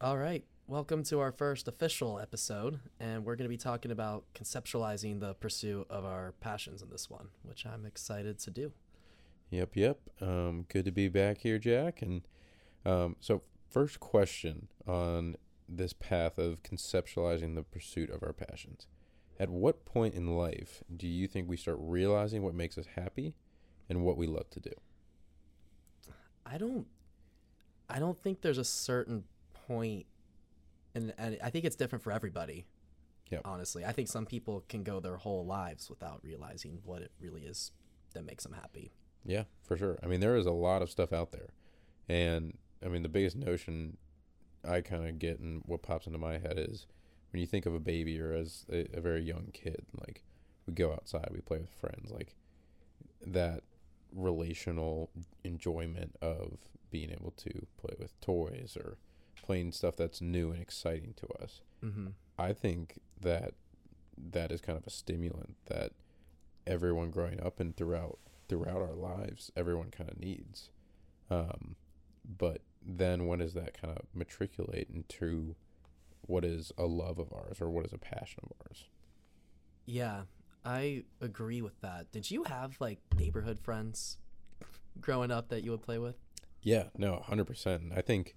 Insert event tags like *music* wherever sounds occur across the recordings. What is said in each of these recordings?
All right. Welcome to our first official episode, and we're going to be talking about conceptualizing the pursuit of our passions in this one, which I'm excited to do. Yep, yep. Um, good to be back here, Jack. And um, so, first question on this path of conceptualizing the pursuit of our passions. At what point in life do you think we start realizing what makes us happy and what we love to do? I don't I don't think there's a certain point and, and I think it's different for everybody. Yep. Honestly, I think some people can go their whole lives without realizing what it really is that makes them happy. Yeah, for sure. I mean, there is a lot of stuff out there. And I mean, the biggest notion I kind of get and what pops into my head is when you think of a baby or as a, a very young kid, like we go outside, we play with friends, like that relational enjoyment of being able to play with toys or playing stuff that's new and exciting to us. Mm-hmm. I think that that is kind of a stimulant that everyone growing up and throughout throughout our lives, everyone kind of needs. Um, but then when does that kind of matriculate into what is a love of ours or what is a passion of ours? Yeah, I agree with that. Did you have like neighborhood friends growing up that you would play with? Yeah, no, 100%. I think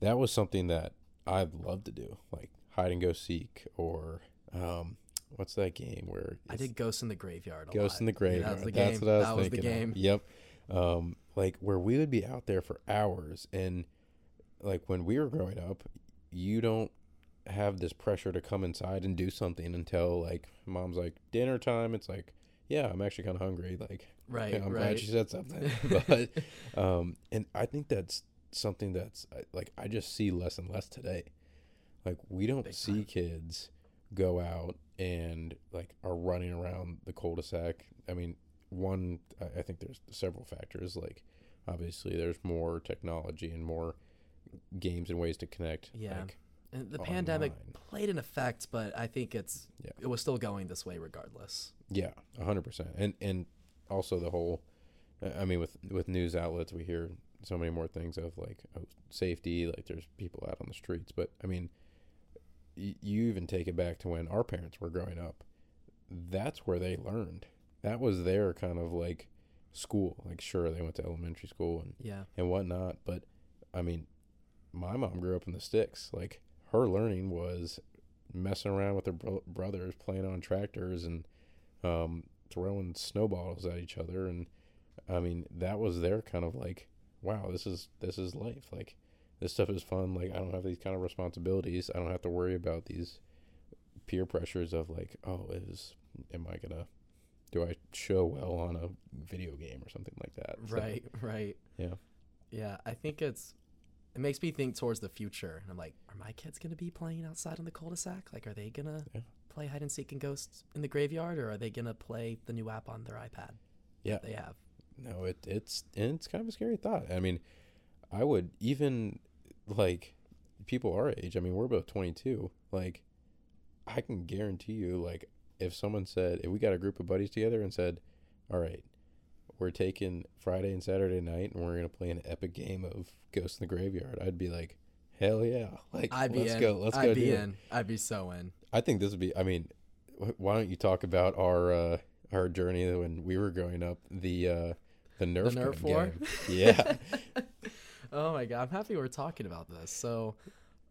that was something that I'd love to do, like hide and go seek or um, what's that game where I did Ghost in the Graveyard. Ghost lot. in the Yeah, Graveyard. that's the That's game. what I was that was the thinking. of. game. Yep. Um, like where we would be out there for hours, and like when we were growing up, you don't have this pressure to come inside and do something until like mom's like dinner time. It's like, yeah, I'm actually kind of hungry. Like, Right, I'm right. glad she said something. *laughs* but, um, and I think that's something that's like I just see less and less today. Like we don't Big see time. kids go out and like are running around the cul-de-sac. I mean, one, I think there's several factors. Like, obviously, there's more technology and more games and ways to connect. Yeah. Like, And the pandemic played an effect, but I think it's Yeah. it was still going this way regardless. yeah, a hundred percent. And and also the whole, I mean, with with news outlets, we hear so many more things of like oh, safety. Like, there's people out on the streets, but I mean, y- you even take it back to when our parents were growing up. That's where they learned. That was their kind of like school. Like, sure, they went to elementary school and Yeah. and whatnot. But I mean, my mom grew up in the sticks. Like her learning was messing around with her bro- brothers, playing on tractors, and um, throwing snowballs at each other. And I mean, that was their kind of like, wow, this is this is life. Like this stuff is fun. Like I don't have these kind of responsibilities. I don't have to worry about these peer pressures of like, oh, is am I gonna do I show well on a video game or something like that? So, Right, *laughs* right. yeah. Yeah, I think it's it makes me think towards the future. And I'm like, are my kids gonna be playing outside on the cul-de-sac? Like, are they gonna Yeah. play hide and seek and ghosts in the graveyard, or are they gonna play the new app on their iPad? Yeah. that they have. No, it it's and it's kind of a scary thought. I mean, I would even like people our age. I mean, we're both twenty two. Like, I can guarantee you, like, if someone said, if we got a group of buddies together and said, "All right, we're taking Friday and Saturday night and we're gonna play an epic game of Ghost in the Graveyard," I'd be like, "Hell yeah!" Like, I'd be let's in. go. Let's I'd go be do it. in. I'd be so in. I think this would be. I mean, wh- why don't you talk about our uh, our journey when we were growing up? The uh, the Nerf, the Nerf war. game. *laughs* Yeah. *laughs* oh my god, I'm happy we're talking about this. So,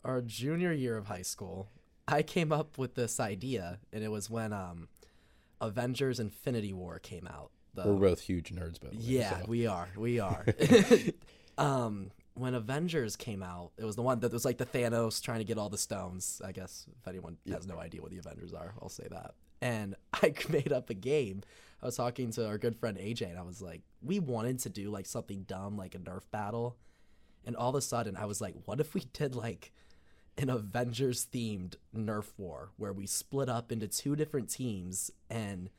our junior year of high school, I came up with this idea, and it was when um, Avengers: Infinity War came out. The, We're both huge nerds, by the way. yeah, so- we are. We are. *laughs* um, when Avengers came out, it was the one that was like the Thanos trying to get all the stones. I guess if anyone has no idea what the Avengers are, I'll say that. And I made up a game. I was talking to our good friend AJ, and I was like, we wanted to do like something dumb, like a Nerf battle. And all of a sudden, I was like, what if we did like an Avengers themed Nerf war where we split up into two different teams and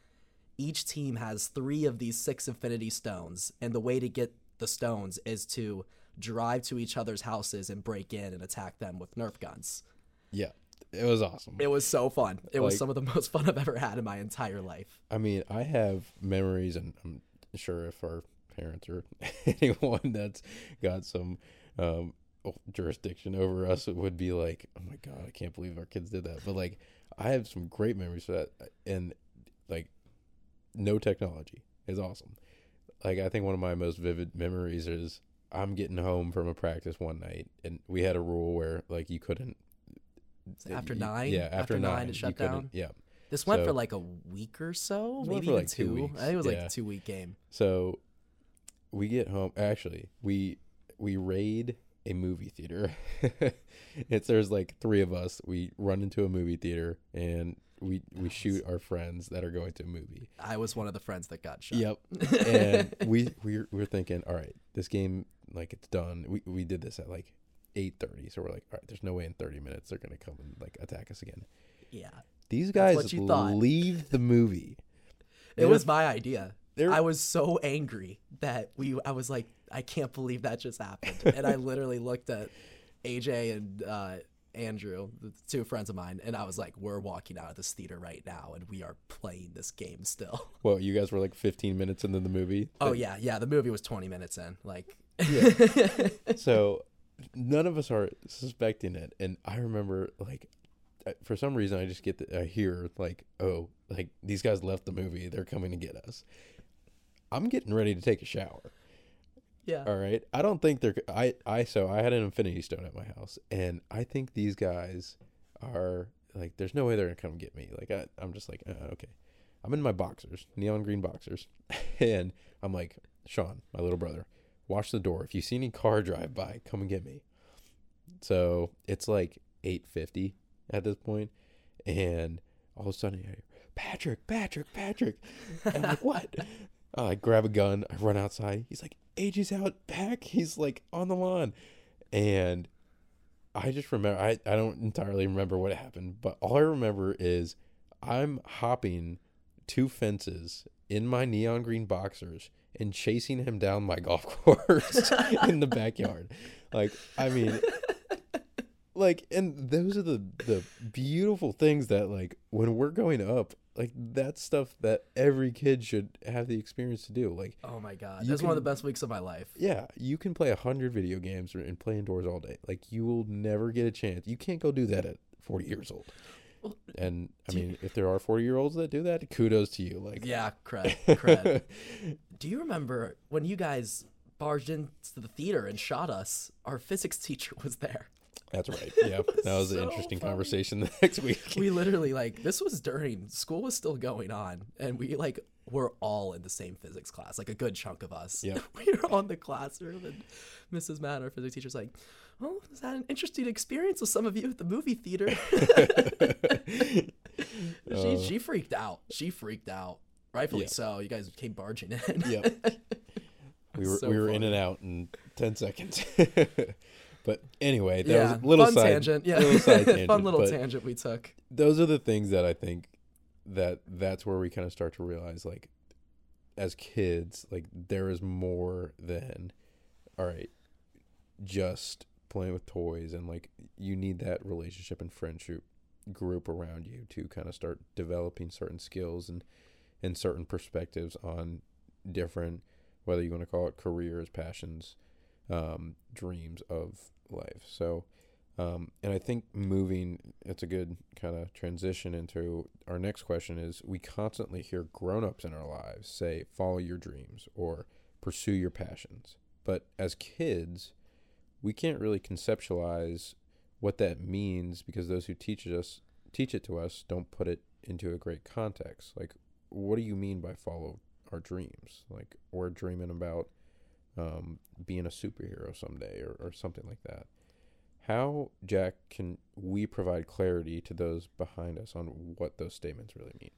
each team has three of these six infinity stones and the way to get the stones is to drive to each other's houses and break in and attack them with nerf guns yeah, it was awesome. it was so fun it was Like- some of the *laughs* most fun i've ever had in my entire life I mean, I have memories, and I'm sure if our parents or *laughs* anyone that's got some um, jurisdiction over us it would be like, oh my god, I can't believe our kids did that. But like, I have some great memories for that, and like, no technology is awesome. Like, I think one of my most vivid memories is I'm getting home from a practice one night, and we had a rule where like you couldn't after you- nine. Yeah, after, nine, it shut down. Yeah. This went So- for like a week or so, maybe even like, two two. weeks, I think it was like a two week game. So we get home. Actually, we we raid a movie theater. *laughs* it's there's like three of us. We run into a movie theater and we we shoot our friends that are going to a movie. I was one of the friends that got shot. Yep. *laughs* and we we we're thinking, all right, this game like it's done. We we did this at like eight thirty, so we're like, all right, there's no way in thirty minutes they're gonna come and like attack us again. yeah. These guys what you thought. leave the movie. It was my idea. they're- I was so angry that we. I was like, I can't believe that just happened. *laughs* and I literally looked at AJ and uh, Andrew, the two friends of mine, and I was like, we're walking out of this theater right now, and we are playing this game still. *laughs* Well, you guys were like 15 minutes into the movie. Oh yeah, yeah. The movie was 20 minutes in. Like, *laughs* so none of us are suspecting it. And i remember like for some reason i just get the, i hear like oh like these guys left the movie. They're coming to get us. I'm getting ready to take a shower. Yeah. all right? I don't think they're i i so i had an infinity stone at my house. And i think these guys are like there's no way they're gonna come get me. Like I, i'm just like uh, okay. I'm in my boxers neon green boxers. *laughs* And i'm like sean my little brother watch the door if you see any car *laughs* drive by come and get me so it's like 850 at this point and all of a sudden I hear, patrick patrick patrick and i'm like what Uh, *laughs* I grab a gun. I run outside. He's like, AJ's out back. He's like on the lawn. And I just remember, I, I don't entirely remember what happened, but all I remember is I'm hopping two fences in my neon green boxers and chasing him down my golf *laughs* course in the backyard. Like, I mean, like, and those are the, the beautiful things that, like, when we're going up, like, that's stuff that every kid should have the experience to do. Like, Oh my god, that's one of the best weeks of my life. yeah, you can play a hundred video games and play indoors all day. Like you will never get a chance. You can't go do that at forty years old. And I mean, if there are forty year olds that do that, kudos to you. Like, Yeah, cred, *laughs* cred. Do you remember when you guys barged into the theater and shot us? Our physics teacher was there. that's right. *laughs* Yeah, that was an interesting funny. conversation the next *laughs* week. We literally like this was during school was still going on, and we like were all in the same physics class, like a good chunk of us. Yeah, we were on the classroom, and Mrs. Matt, our physics teacher's like, "Oh, is that an interesting experience with some of you at the movie theater?" *laughs* *laughs* she Uh, she freaked out. She freaked out. Rightfully Yeah. so. You guys came barging in. Yep. *laughs* we were So we were in and out in ten seconds. but anyway, that yeah, was a little fun side tangent. Yeah, little side fun little tangent we took. those are the things that I think that that's where we kind of start to realize like as kids like there is more than all right just playing with toys and like you need that relationship and friendship group around you to kind of start developing certain skills and and certain perspectives on different whether you want to call it careers passions um dreams of life so um, and I think moving, it's a good kind of transition into our next question is we constantly hear grown-ups in our lives say, follow your dreams or pursue your passions. But as kids, we can't really conceptualize what that means because those who teach us teach it to us don't put it into a great context. Like, what do you mean by follow our dreams? Like, we're dreaming about um, being a superhero someday or, or something like that. How, Jack, can we provide clarity to those behind us on what those statements really mean?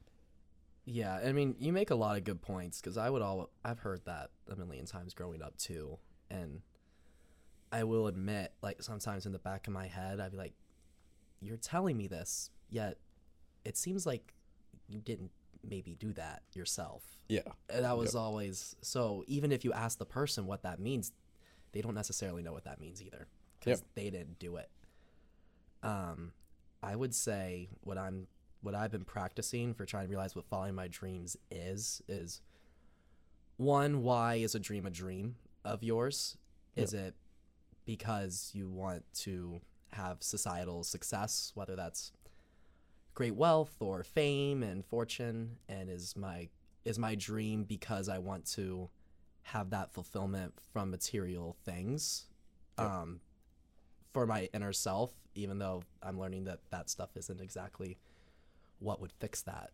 Yeah, I mean, you make a lot of good points because I would all I've heard that a million times growing up too, and I will admit, like sometimes in the back of my head, I'd be like, "You're telling me this, yet it seems like you didn't maybe do that yourself." Yeah. And that was always so. Even if you ask the person what that means, they don't necessarily know what that means either because Yep. they didn't do it. Um, I would say what I'm what I've been practicing for trying to realize what following my dreams is is one why is a dream a dream of yours? Is it because you want to have societal success, whether that's great wealth or fame and fortune, and is my is my dream because I want to have that fulfillment from material things Yep. um, for my inner self, even though I'm learning that that stuff isn't exactly what would fix that.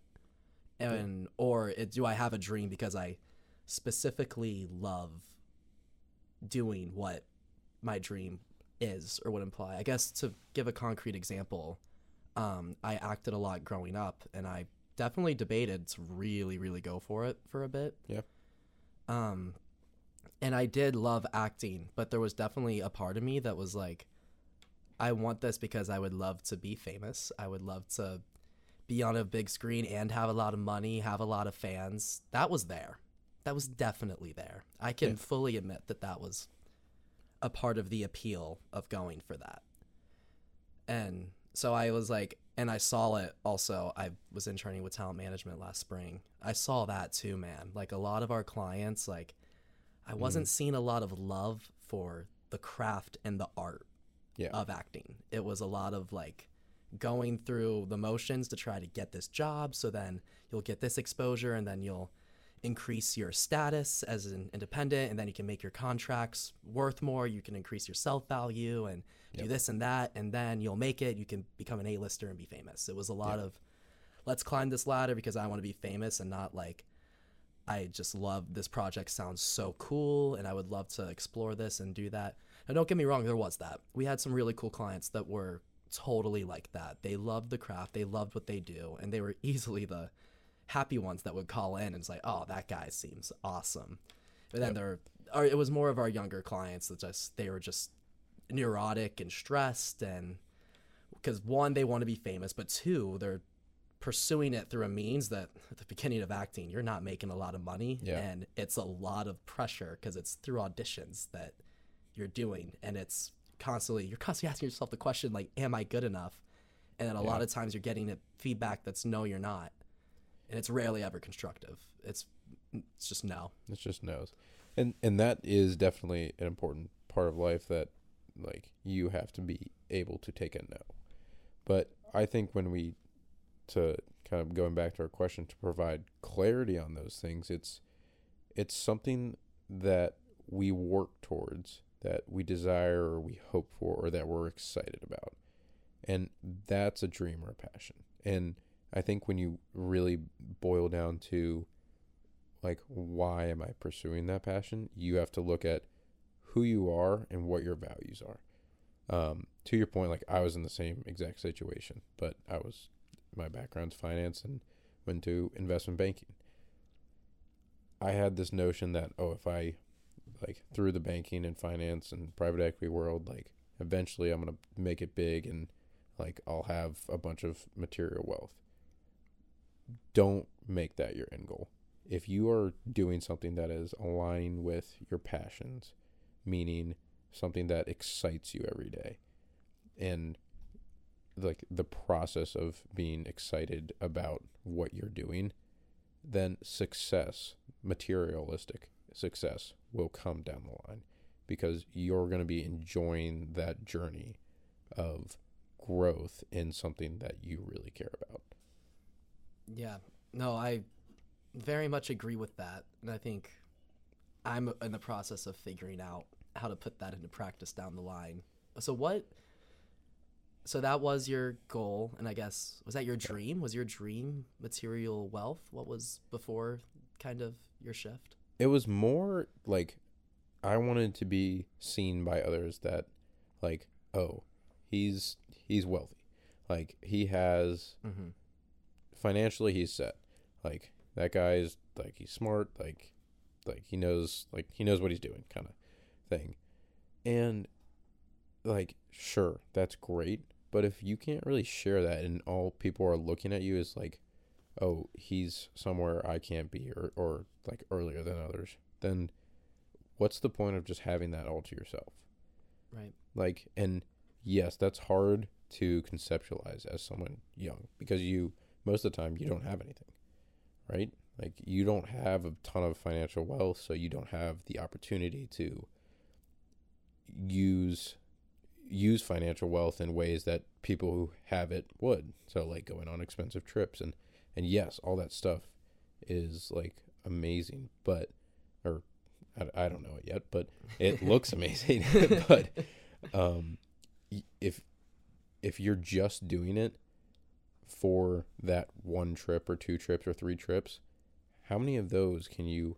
And or it, do I have a dream because I specifically love doing what my dream is or would imply? I guess to give a concrete example, um, I acted a lot growing up, and I definitely debated to really, really go for it for a bit. Yeah. Um, and I did love acting, but there was definitely a part of me that was like, I want this because I would love to be famous. I would love to be on a big screen and have a lot of money, have a lot of fans. That was there. That was definitely there. I can Yeah. fully admit that that was a part of the appeal of going for that. And so I was like, and I saw it also. I was interning with talent management last spring. I saw that too, man. Like a lot of our clients, like, I mm-hmm. wasn't seeing a lot of love for the craft and the art Yeah. of acting. It was a lot of like going through the motions to try to get this job so then you'll get this exposure and then you'll increase your status as an independent and then you can make your contracts worth more. You can increase your self value and do Yep. this and that and then you'll make it. You can become an a-lister and be famous. It was a lot Yep. of let's climb this ladder because i want to be famous and not like i just love this project sounds so cool and i would love to explore this and do that. Now don't get me wrong there was that. We had some really cool clients that were totally like that. They loved the craft. They loved what they do and they were *laughs* easily the happy ones that would call in and it's like oh that guy seems awesome but then Yep. there or it was more of our younger clients that just they were just neurotic and stressed and because one they want to be famous but two they're pursuing it through a means that at the beginning of acting you're not making a lot of money Yeah. and it's a lot of pressure because it's through auditions that you're doing and it's constantly you're constantly asking yourself the question like am i good enough and then a lot of times you're getting a feedback that's no you're not and it's rarely ever constructive it's it's just no It's just no's, and and that is definitely an important part of life that like you have to be able to take a no. But I think when we to kind of going back to our question to provide clarity on those things, it's it's something that we work towards, that we desire or we hope for or that we're excited about. And that's a dream or a passion. And I think when you really boil down to like why am I pursuing that passion? You have to look at who you are and what your values are. Um, to your point, like I was in the same exact situation, but I was my background's finance and went to investment banking. I had this notion that oh, if I like through the banking and finance and private equity world, like eventually I'm gonna make it big and like I'll have a bunch of material wealth. Don't make that your end goal if you are doing something that is aligning with your passions, meaning something that excites you every day, and like the process of being excited about what you're doing, then success, materialistic success, will come down the line because you're going to be enjoying that journey of growth in something that you really care about. Yeah. No, I very much agree with that. And I think I'm in the process of figuring out how to put that into practice down the line. So what so that was your goal and I guess was that your dream? Was your dream material wealth? What was before kind of your shift? it was more like I wanted to be seen by others that like oh he's he's wealthy like he has Mm-hmm. Financially he's set. Like that guy's like he's smart like like he knows like he knows what he's doing kind of thing. And like sure that's great but if you can't really share that and all people are looking at you is like oh he's somewhere i can't be or, or like earlier than others then what's the point of just having that all to yourself? Right. like and yes that's hard to conceptualize as someone young because you most of the time you don't have anything right like you don't have a ton of financial wealth so you don't have the opportunity to use use financial wealth in ways that people who have it would. So like going on expensive trips and and yes, all that stuff is like amazing, but or I, I don't know it yet, but it *laughs* looks amazing. *laughs* but um, if if you're just doing it for that one trip or two trips or three trips, how many of those can you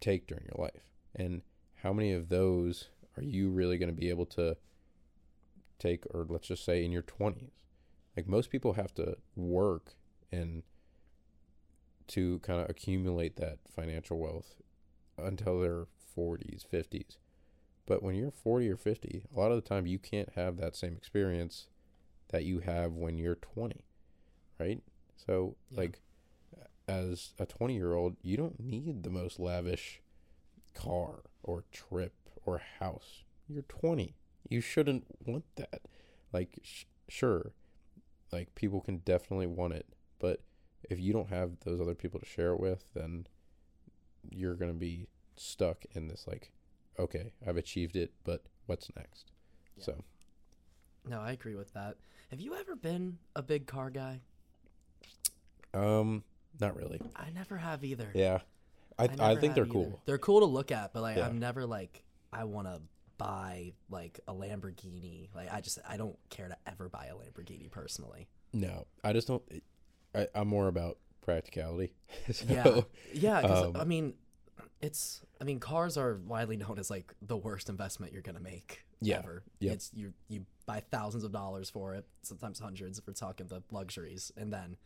take during your life? And how many of those are you really going to be able to take, or let's just say in your 20s? Like most people have to work and to kind of accumulate that financial wealth until their 40s, 50s. But when you're 40 or 50, a lot of the time you can't have that same experience that you have when you're 20, right? So, Yeah. like, as a 20 year old, you don't need the most lavish car or trip or house. You're 20. You shouldn't want that. Like, sh- sure, like, people can definitely want it. But if you don't have those other people to share it with, then you're going to be stuck in this, like, okay, I've achieved it, but what's next? Yeah. So, No, I agree with that. Have you ever been a big car guy? um, not really. I never have either. Yeah. I, I, never think they're either. cool. They're cool to look at, but like Yeah. I'm never like I want to buy like a Lamborghini. Like I just I don't care to ever buy a Lamborghini personally. No, I just don't. I, I'm more about practicality. *laughs* so, Yeah. Yeah, 'cause, Um, I mean it's I mean cars are widely known as like the worst investment you're going to make Yeah. ever. Yeah, It's you you buy thousands of dollars for it, sometimes hundreds if we're talking the luxuries and then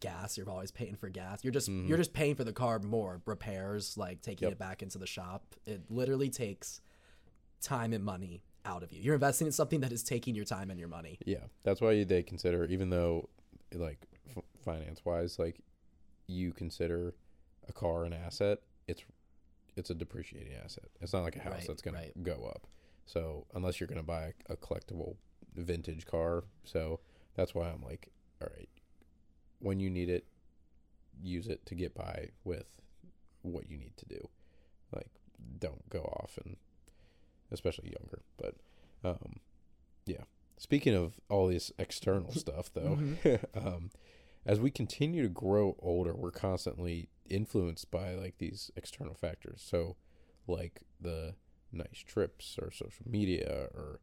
gas you're always paying for gas you're just Mhm. you're just paying for the car more repairs like taking Yep. it back into the shop it literally takes time and money out of you you're investing in something that is taking your time and your money Yeah, that's why they consider, even though, like, f- finance wise, like, you consider a car an asset. It's it's a depreciating asset. It's not like a house Right, that's gonna go up. So unless you're gonna buy a, a collectible vintage car, so that's why I'm like, all right, when you need it, use it to get by with what you need to do. Like, don't go off and, especially younger. But, um, yeah. Speaking of all this external stuff, though, *laughs* *laughs* um, as we continue to grow older, we're constantly influenced by like these external factors. So, like the nice trips or social media or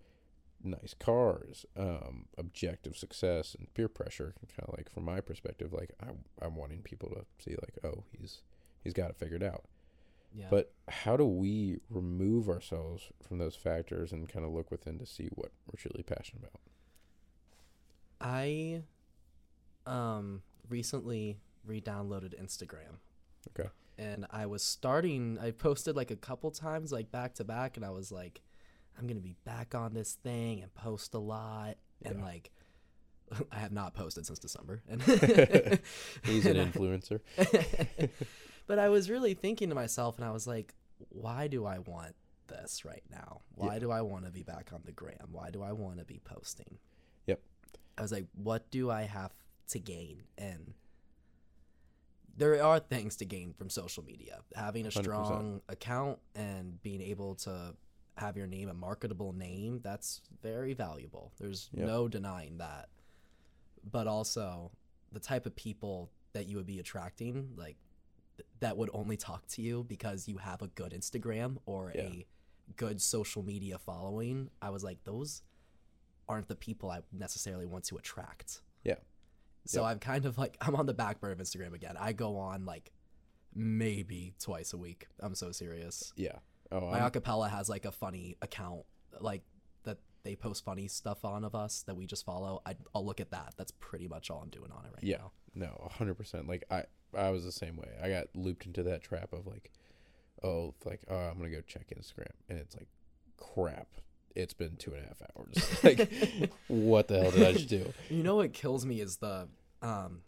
nice cars, um, objective success and peer pressure. Kind of like from my perspective, like I'm, I'm wanting people to see like, oh, he's he's got it figured out. yeah But how do we remove ourselves from those factors and kind of look within to see what we're truly passionate about? i um recently re-downloaded instagram Okay. And i was starting i posted like a couple times like back to back and i was like i'm gonna be back on this thing and post a lot and like *laughs* i have not posted since december and *laughs* *laughs* He's an influencer. but I was really thinking to myself, and I was like, why do I want this right now? Why Yeah. do I want to be back on the gram? Why do I want to be posting? Yep. I was like, what do I have to gain? And there are things to gain from social media. Having a 100%. strong account and being able to have your name a marketable name, that's very valuable. There's Yep. no denying that. But also the type of people that you would be attracting, like th- that would only talk to you because you have a good Instagram or Yeah. a good social media following. I was like, those aren't the people I necessarily want to attract. So Yep. I'm kind of like *laughs* I'm on the back burner of Instagram again. I go on like maybe twice a week. I'm so serious. Yeah. Oh, My I'm, acapella has like a funny account like that they post funny stuff on of us that we just follow. I, I'll look at that. That's pretty much all I'm doing on it right Yeah. now. no, a hundred percent. Like I, I was the same way. I got looped into that trap of like, oh, like oh, I'm gonna go check Instagram, and it's like, crap. It's been two and a half hours. *laughs* like, *laughs* what the hell did I just do? You know what kills me is the um,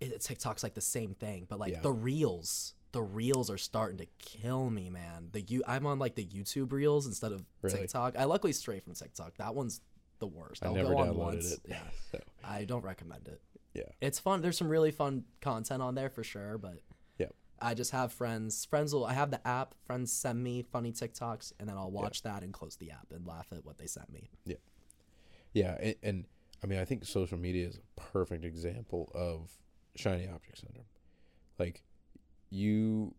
it, TikTok's like the same thing, but like Yeah. the reels. The reels are starting to kill me, man. The you, I'm on like the YouTube reels instead of Really? TikTok. I luckily stray from TikTok. That one's the worst. I I'll never go on downloaded once. it. Yeah, *laughs* So, I don't recommend it. Yeah. it's fun. There's some really fun content on there for sure, but yeah, I just have friends. Friends will. I have the app. Friends send me funny TikToks, and then I'll watch that and close the app and laugh at what they sent me. Yeah, and, and I mean, I think social media is a perfect example of shiny object syndrome. Like, you,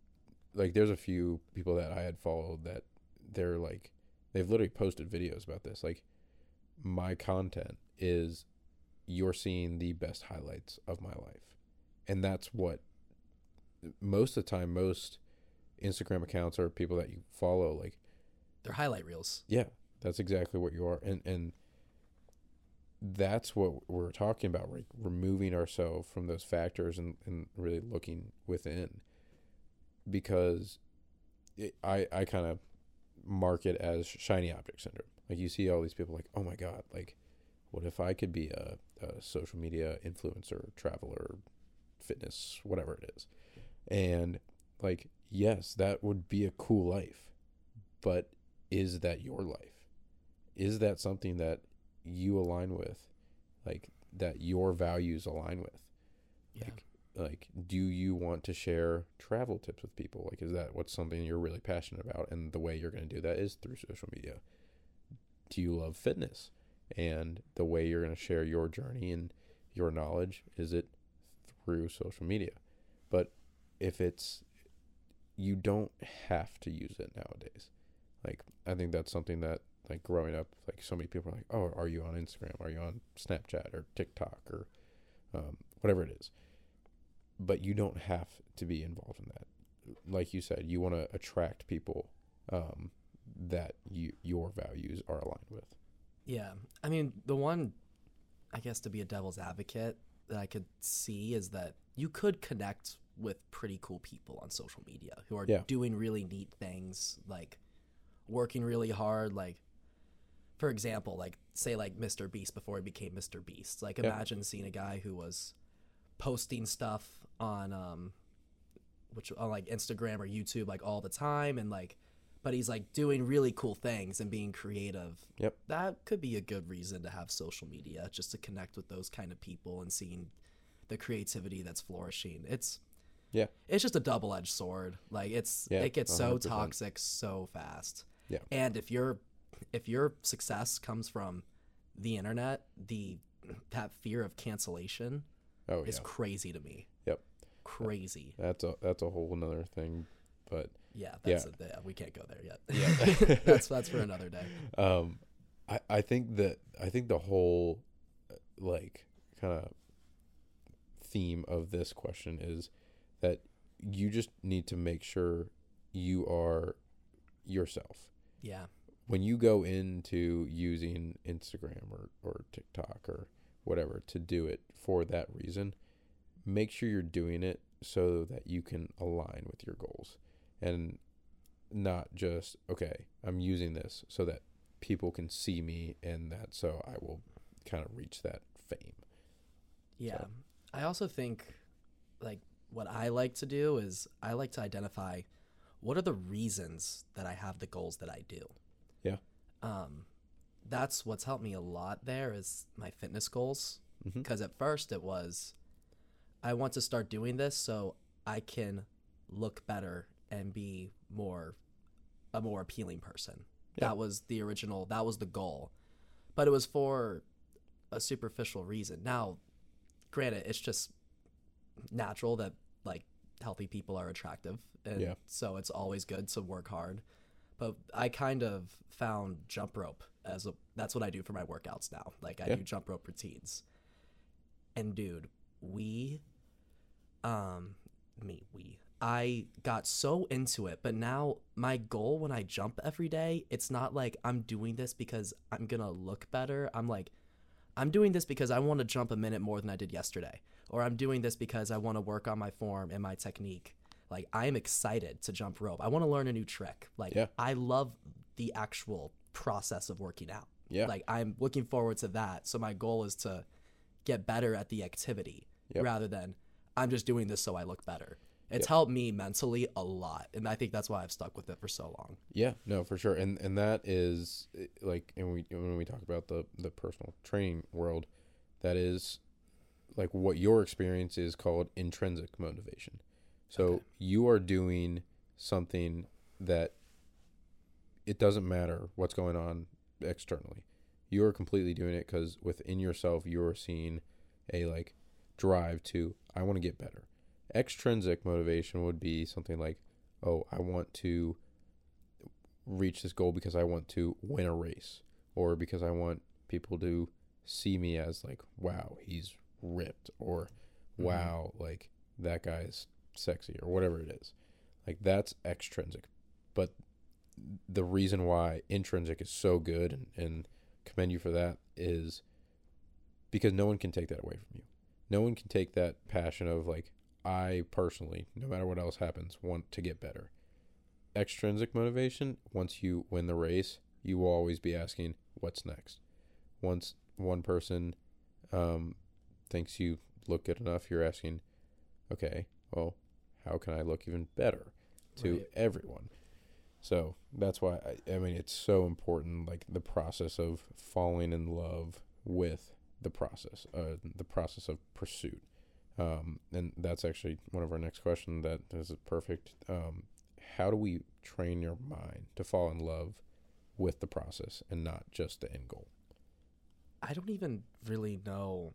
like, there's a few people that I had followed that they're like, they've literally posted videos about this. Like, my content is you're seeing the best highlights of my life. And that's what most of the time, most Instagram accounts or people that you follow, like, They're highlight reels. yeah, that's exactly what you are, and and that's what we're talking about, like removing ourselves from those factors and and really looking within, because it, I I kind of mark it as shiny object syndrome. Like you see all these people, like oh my god, like what if I could be a, a social media influencer, traveler, fitness, whatever it is, and like yes, that would be a cool life, but is that your life? Is that something that you align with? Like that your values align with? Yeah. Like like do you want to share travel tips with people? Like is that what's something you're really passionate about and the way you're going to do that is through social media? Do you love fitness? And the way you're going to share your journey and your knowledge is it through social media. But if it's you don't have to use it nowadays. Like I think that's something that like growing up, like so many people are like, "Oh, are you on Instagram? Are you on Snapchat or TikTok or um, whatever it is?" But you don't have to be involved in that. Like you said, you want to attract people um, that you your values are aligned with. Yeah. I mean, the one, I guess, to be a devil's advocate that I could see is that you could connect with pretty cool people on social media who are Yeah. doing really neat things, like working really hard. Like, for example, like, say, like Mr. Beast before he became Mr. Beast. Like, imagine seeing a guy who was posting stuff on, um, which on like Instagram or YouTube, like all the time, and like, but he's like doing really cool things and being creative Yep. that could be a good reason to have social media just to connect with those kind of people and seeing the creativity that's flourishing it's Yeah. it's just a double-edged sword like it's Yeah, it gets so 100%. toxic so fast Yeah. and if your if your success comes from the internet the that fear of cancellation Oh is yeah, crazy to me Yep. crazy that's a that's a whole another thing. But yeah Yeah. A, yeah we can't go there yet Yeah. *laughs* *laughs* that's that's for another day um i i think that i think the whole uh, like kind of theme of this question is that you just need to make sure you are yourself yeah when you go into using instagram or, or tiktok or whatever to do it for that reason make sure you're doing it so that you can align with your goals and not just okay i'm using this so that people can see me and that so i will kind of reach that fame Yeah. So- I also think like what I like to do is I like to identify what are the reasons that I have the goals that I do. Yeah. Um that's what's helped me a lot there is my fitness goals because at first it was I want to start doing this so I can look better and be more a more appealing person. Yeah. That was the original that was the goal. But it was for a superficial reason. Now, granted, it's just natural that like healthy people are attractive and Yeah. so it's always good to work hard. But I kind of found jump rope as a that's what I do for my workouts now. Like I Yeah. do jump rope routines. And dude, we um me, we I got so into it, but now my goal when I jump every day, it's not like I'm doing this because I'm gonna look better. I'm like, I'm doing this because I want to jump a minute more than I did yesterday, or I'm doing this because I want to work on my form and my technique. Like, I am excited to jump rope. I want to learn a new trick. Like, Yeah. I love the actual process of working out. yeah Like, I'm looking forward to that. So, my goal is to get better at the activity Yep. rather than I'm just doing this so I look better. It's Yep. helped me mentally a lot. And I think that's why I've stuck with it for so long. Yeah, no, for sure, and and that is eh, like, and we when we talk about the the personal training world, that is like what your experience is called intrinsic motivation. So Okay. you are doing something that it doesn't matter what's going on externally. You are completely doing it because within yourself you are seeing a like drive to I want to get better. Extrinsic motivation would be something like, oh, I want to reach this goal because I want to win a race or because I want people to see me as like, wow, he's ripped or Mhm. wow, like that guy's sexy or whatever it is. Like that's extrinsic. But the reason why intrinsic is so good and, and commend you for that is because no one can take that away from you. No one can take that passion of like I personally, no matter what else happens, want to get better. Extrinsic motivation, once you win the race, you will always be asking what's next. Once one person um, thinks you look good enough, you're asking, okay, well, how can I look even better to Right. everyone? So that's why I, I mean it's so important, like the process of falling in love with the process, uh, the process of pursuit. Um, and that's actually one of our next question That is perfect. Um, how do we train your mind to fall in love with the process and not just the end goal? I don't even really know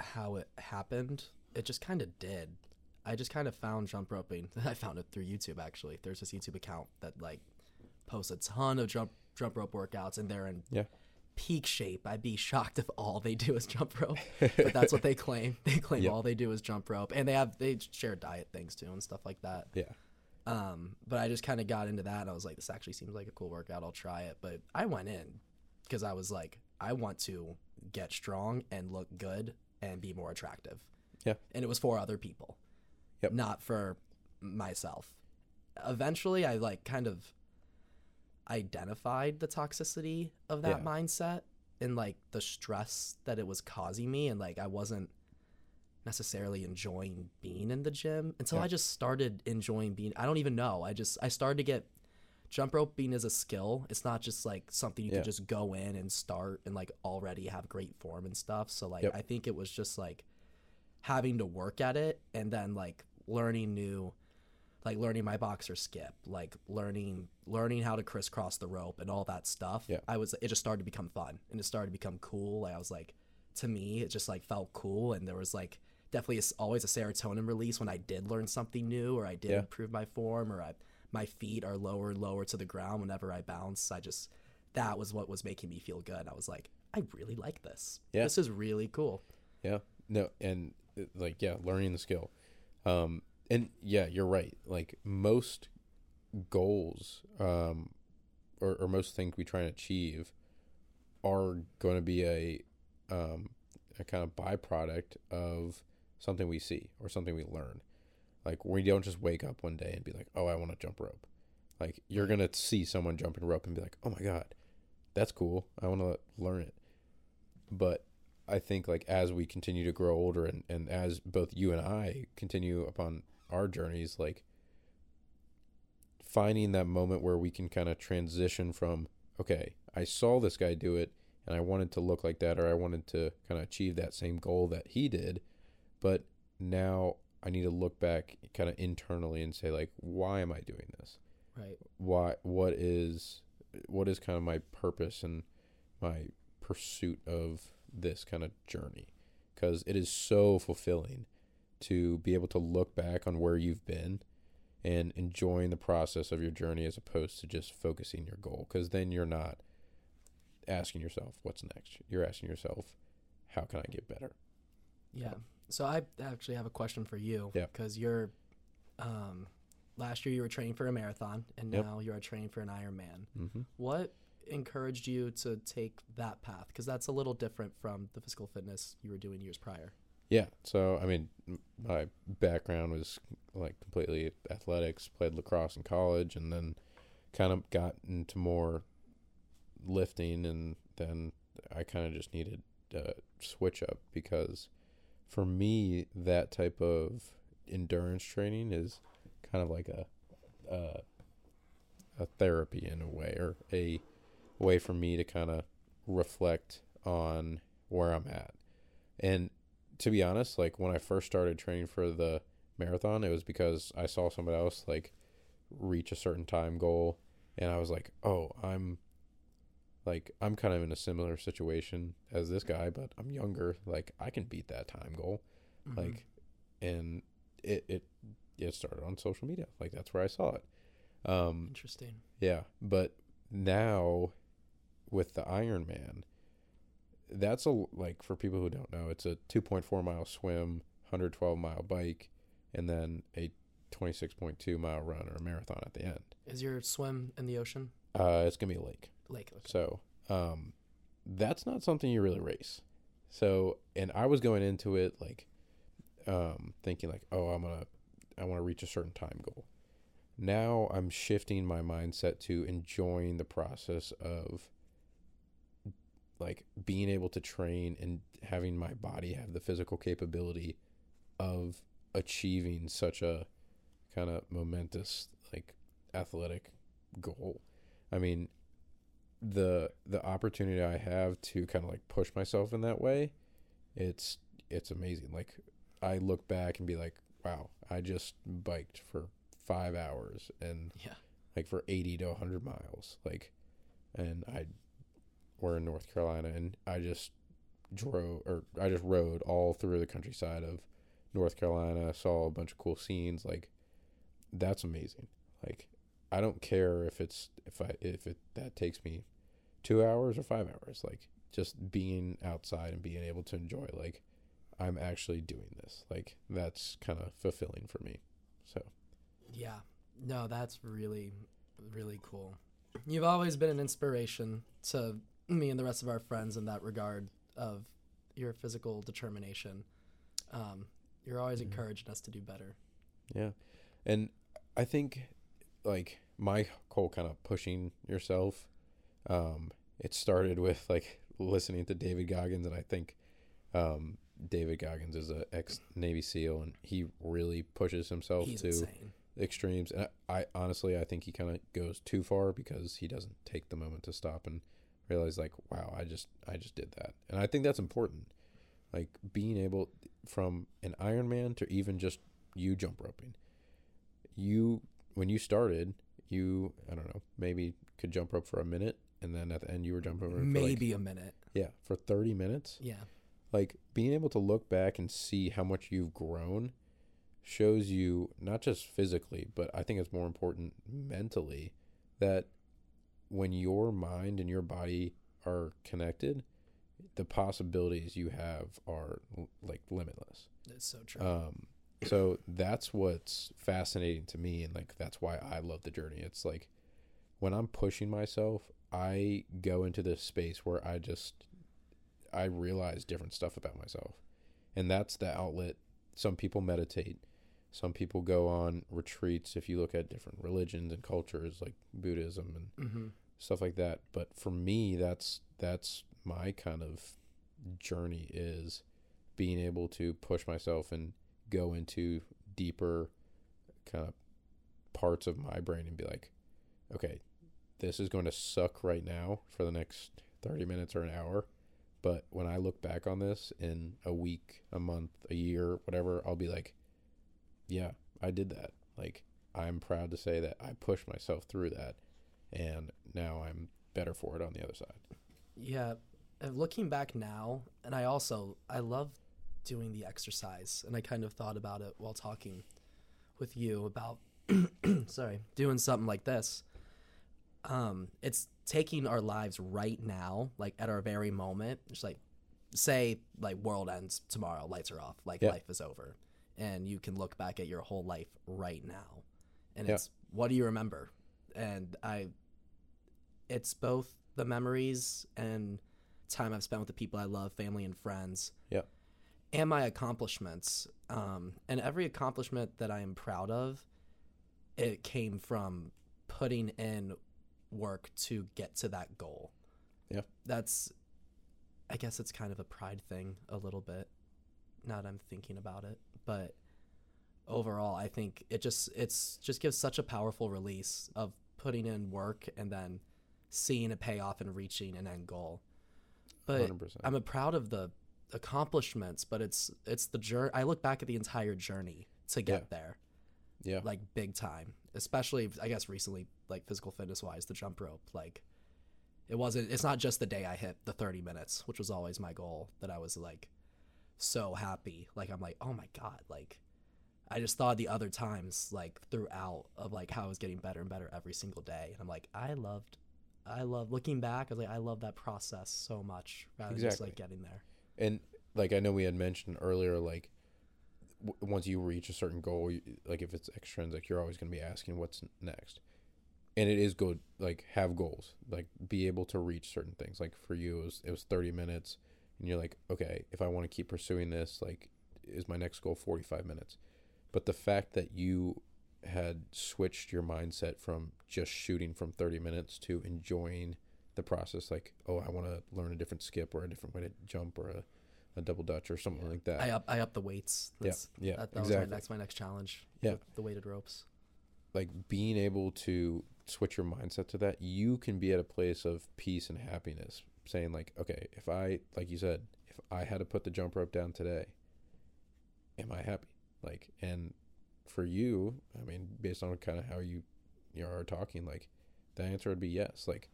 how it happened. It just kind of did. I just kind of found jump roping. *laughs* I found it through YouTube actually. There's this YouTube account that like posts a ton of jump jump rope workouts and they're in Yeah. peak shape. I'd be shocked if all they do is jump rope. *laughs* but that's what they claim. *laughs* They claim Yep. all they do is jump rope and they have they share diet things too and stuff like that. Yeah. Um, but I just kind of got into that and I was like, this actually seems like a cool workout. I'll try it. But I went in because I was like, I want to get strong and look good and be more attractive. Yeah. And it was for other people, Yep. not for myself. Eventually, I like kind of identified the toxicity of that Yeah. mindset and like the stress that it was causing me. And like, I wasn't necessarily enjoying being in the gym until Yeah. I just started enjoying being. I don't even know. I just I started to get jump roping is a skill. It's not just like something you Yeah. can just go in and start and like already have great form and stuff. So like Yep. I think it was just like having to work at it and then like learning new like learning my boxer skip, like learning learning how to crisscross the rope and all that stuff. Yeah. I was it just started to become fun and it started to become cool. Like I was like to me it just like felt cool and there was like definitely a always a serotonin release when I did learn something new or I did Yeah. improve my form or I my feet are lower and lower to the ground whenever I bounce. I just that was what was making me feel good. I was like, I really like this. Yeah. This is really cool. Yeah. No, and uh, like yeah, learning the skill. Um and yeah, you're right. Like most goals um or, or most things we try and achieve are going to be a um a kind of byproduct of something we see or something we learn. Like we don't just wake up one day and be like, "Oh, I want to jump rope." Like you're going to see someone jumping rope and be like, "Oh my god, that's cool. I want to learn it." But I think like as we continue to grow older and, and as both you and I continue upon our journeys, like finding that moment where we can kind of transition from, okay, I saw this guy do it and I wanted to look like that or I wanted to kind of achieve that same goal that he did, but now I need to look back kind of internally and say like, why am I doing this? Right. why what is what is kind of my purpose and my pursuit of this kind of journey because it is so fulfilling to be able to look back on where you've been and enjoying the process of your journey as opposed to just focusing your goal because then you're not asking yourself what's next you're asking yourself how can i get better Yeah. So I actually have a question for you. Yeah. Because you're, um, last year you were training for a marathon, and Yep. now you're training for an Ironman. mm-hmm. What encouraged you to take that path? Because that's a little different from the physical fitness you were doing years prior. Yeah. So, I mean, my background was like completely athletics, played lacrosse in college, and then kind of got into more lifting. And then I kind of just needed a switch up because for me, that type of endurance training is kind of like a, a, a therapy in a way, or a way for me to kind of reflect on where I'm at. And to be honest, like when I first started training for the marathon, it was because I saw somebody else like reach a certain time goal, and I was like, oh, I'm like I'm kind of in a similar situation as this guy, but I'm younger. Like I can beat that time goal. Mhm. Like, and it it it started on social media. Like that's where I saw it. Um, interesting. yeah, but now with the Iron Man, that's a like for people who don't know, it's a 2.4 mile swim, 112 mile bike, and then a 26.2 mile run or a marathon at the end. Is your swim in the ocean? Uh, it's gonna be a lake, Lake. Okay. so um, that's not something you really race. So, and I was going into it like, um, thinking like, oh, I'm gonna, I want to reach a certain time goal. Now I'm shifting my mindset to enjoying the process of like being able to train and having my body have the physical capability of achieving such a kind of momentous like athletic goal. I mean, the the opportunity I have to kind of like push myself in that way, it's it's amazing. Like I look back and be like, wow, I just biked for 5 hours and Yeah. like for 80 to 100 miles like and I we're in North Carolina and I just drove or I just rode all through the countryside of North Carolina, saw a bunch of cool scenes like that's amazing. Like I don't care if it's if I if it that takes me 2 hours or 5 hours like just being outside and being able to enjoy like I'm actually doing this. Like that's kind of fulfilling for me. So, Yeah. No, that's really, really cool. You've always been an inspiration to me and the rest of our friends in that regard of your physical determination. Um, you're always Mhm. encouraging us to do better. Yeah. And I think like my whole kind of pushing yourself, um, it started with like listening to David Goggins and I think um David Goggins is a ex Navy SEAL and he really pushes himself He's to insane. extremes. And I, I honestly I think he kind of goes too far because he doesn't take the moment to stop and realize like, wow, I just I just did that. And I think that's important. Like being able from an Ironman to even just you jump roping. You when you started, you I don't know, maybe could jump rope for a minute and then at the end you were jumping rope for like, Maybe a minute. yeah, for 30 minutes Yeah. like being able to look back and see how much you've grown shows you not just physically but i think it's more important mentally that when your mind and your body are connected the possibilities you have are like limitless. That's so true. um so that's what's fascinating to me and like that's why i love the journey. It's like when i'm pushing myself i go into this space where i just i realize different stuff about myself. And that's the outlet. Some people meditate some people go on retreats if you look at different religions and cultures like buddhism and hmm stuff like that. But for me, that's that's my kind of journey is being able to push myself and go into deeper kind of parts of my brain and be like, okay, this is going to suck right now for the next 30 minutes or an hour. But when I look back on this in a week, a month, a year, whatever, I'll be like, yeah, I did that. Like, I'm proud to say that I pushed myself through that and now I'm better for it on the other side. Yeah, uh, looking back now, and I also I love doing the exercise, and I kind of thought about it while talking with you about *clears throat* sorry doing something like this. Um, it's taking our lives right now, like at our very moment. Just like say like world ends tomorrow, lights are off, like Yeah. life is over, and you can look back at your whole life right now, and Yeah. it's what do you remember? And I it's both the memories and time I've spent with the people I love, family and friends. Yeah. And my accomplishments. Um, and every accomplishment that I am proud of, it came from putting in work to get to that goal. Yeah. That's, I guess it's kind of a pride thing a little bit. Now that I'm thinking about it, but overall, I think it just it's just gives such a powerful release of putting in work and then seeing it pay off and reaching an end goal. But 100%. I'm proud of the accomplishments, but it's it's the journey. I look back at the entire journey to get Yeah. there, Yeah. like big time. Especially, I guess recently, like physical fitness wise, the jump rope, like it wasn't. It's not just the day I hit the 30 minutes, which was always my goal. That I was like so happy. Like I'm like, oh my god, like I just thought the other times, like throughout, of like how I was getting better and better every single day, and I'm like, I loved, I love looking back. I was like, I love that process so much, rather than just Exactly. like getting there. and like I know we had mentioned earlier, like w- once you reach a certain goal, you, like if it's extrinsic, you're always going to be asking what's next. And it is good, like have goals, like be able to reach certain things. Like for you, it was it was 30 minutes, and you're like, okay, if I want to keep pursuing this, like, is my next goal 45 minutes? But the fact that you had switched your mindset from just shooting from 30 minutes to enjoying the process like oh i want to learn a different skip or a different way to jump or a, a double dutch or something like that I up, I up the weights. yeah That's, yeah that, that exactly my next, my next challenge. Yeah. the weighted ropes. like being able to switch your mindset to that you can be at a place of peace and happiness saying like okay if i like you said if i had to put the jump rope down today am i happy? Like and for you i mean based on kind of how you you are talking like the answer would be yes. Like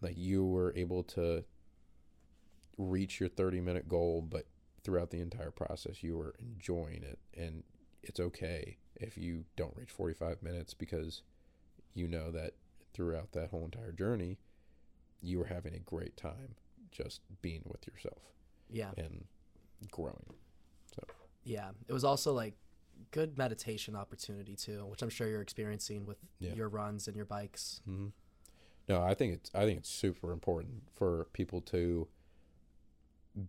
like you were able to reach your 30 minute goal but throughout the entire process you were enjoying it. And it's okay if you don't reach 45 minutes because you know that throughout that whole entire journey you were having a great time just being with yourself Yeah, and growing So. yeah. It was also like good meditation opportunity too, which I'm sure you're experiencing with Yeah. your runs and your bikes. hmm No, I think it's I think it's super important for people to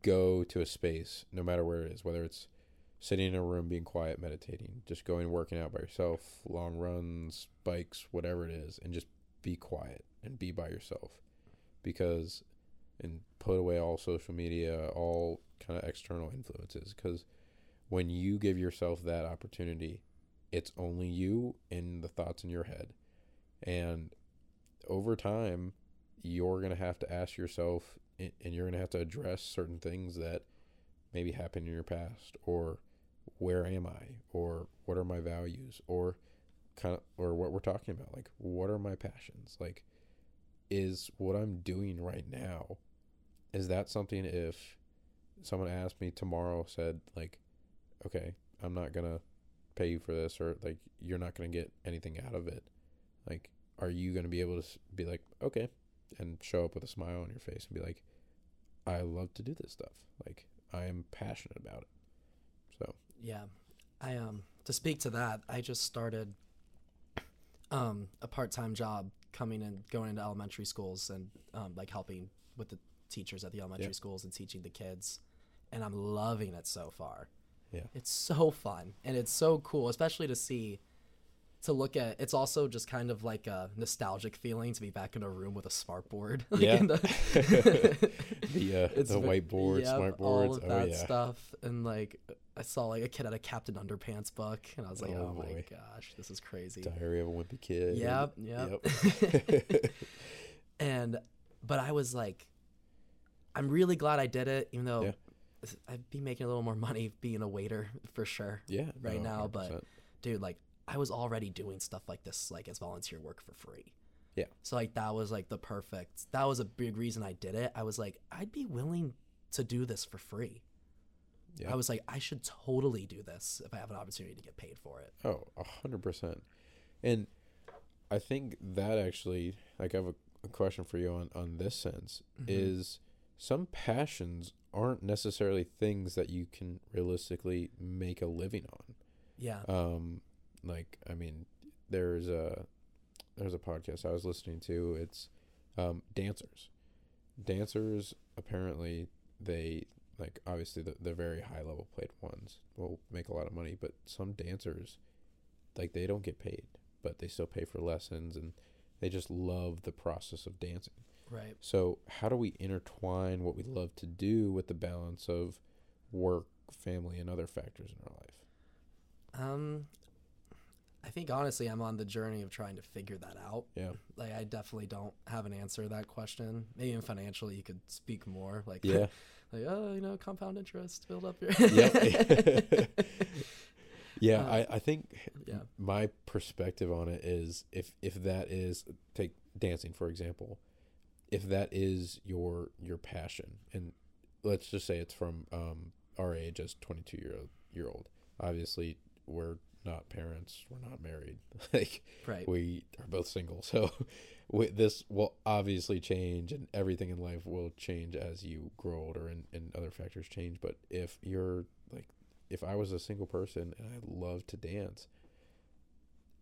go to a space, no matter where it is, whether it's sitting in a room being quiet, meditating, just going working out by yourself, long runs, bikes, whatever it is, and just be quiet and be by yourself, because and put away all social media, all kind of external influences, because when you give yourself that opportunity, it's only you and the thoughts in your head, and over time you're going to have to ask yourself and you're going to have to address certain things that maybe happened in your past or where am i? Or what are my values? Or kind of or what we're talking about. Like what are my passions? Like is what i'm doing right now. Is that something if someone asked me tomorrow said like okay i'm not going to pay you for this or like you're not going to get anything out of it like are you going to be able to be like okay and show up with a smile on your face and be like i love to do this stuff. Like i am passionate about it. So. Yeah. I um to speak to that, I just started um a part-time job coming and going into elementary schools and um like helping with the teachers at the elementary Yeah. schools and teaching the kids. And I'm loving it so far. Yeah. It's so fun and it's so cool, especially to see to look at it's also just kind of like a nostalgic feeling to be back in a room with a smart board. *laughs* like Yeah. the, *laughs* the uh, *laughs* It's the whiteboard yep, smart all of oh that yeah stuff, and like I saw like a kid had a Captain Underpants book, and I was like, Oh, oh, my gosh, this is crazy. diary of a wimpy kid Yep, yep. Yep. *laughs* *laughs* and but I was like, I'm really glad I did it, even though Yeah. I'd be making a little more money being a waiter for sure, yeah Right no, now, but 100%. dude. Like I was already doing stuff like this, like as volunteer work for free. Yeah. So like that was like the perfect. That was a big reason I did it. I was like, I'd be willing to do this for free. Yeah. I was like, I should totally do this if I have an opportunity to get paid for it. Oh, a hundred percent. And I think that actually, like, I have a, a question for you on on this sense Mhm. is some passions aren't necessarily things that you can realistically make a living on. Yeah. Um, like, I mean, there's a there's a podcast I was listening to. It's um, dancers. Dancers apparently they like obviously the the very high level played ones will make a lot of money, but some dancers like they don't get paid, but they still pay for lessons and they just love the process of dancing. Right. So, how do we intertwine what we love to do with the balance of work, family, and other factors in our life? Um, I think honestly, I'm on the journey of trying to figure that out. Yeah. Like, I definitely don't have an answer to that question. Maybe in financially, you could speak more. Like, Yeah. *laughs* like oh, you know, compound interest, build up your. yeah *laughs* *laughs* Yeah, Uh, I, I think yeah. my perspective on it is if if that is take dancing for example, if that is your your passion, and let's just say it's from um, our age as twenty two year old year old. Obviously, we're not parents, we're not married, *laughs* like Right. we are both single, *laughs* so we, this will obviously change, and everything in life will change as you grow older, and, and other factors change. But if you're like, if I was a single person and I love to dance,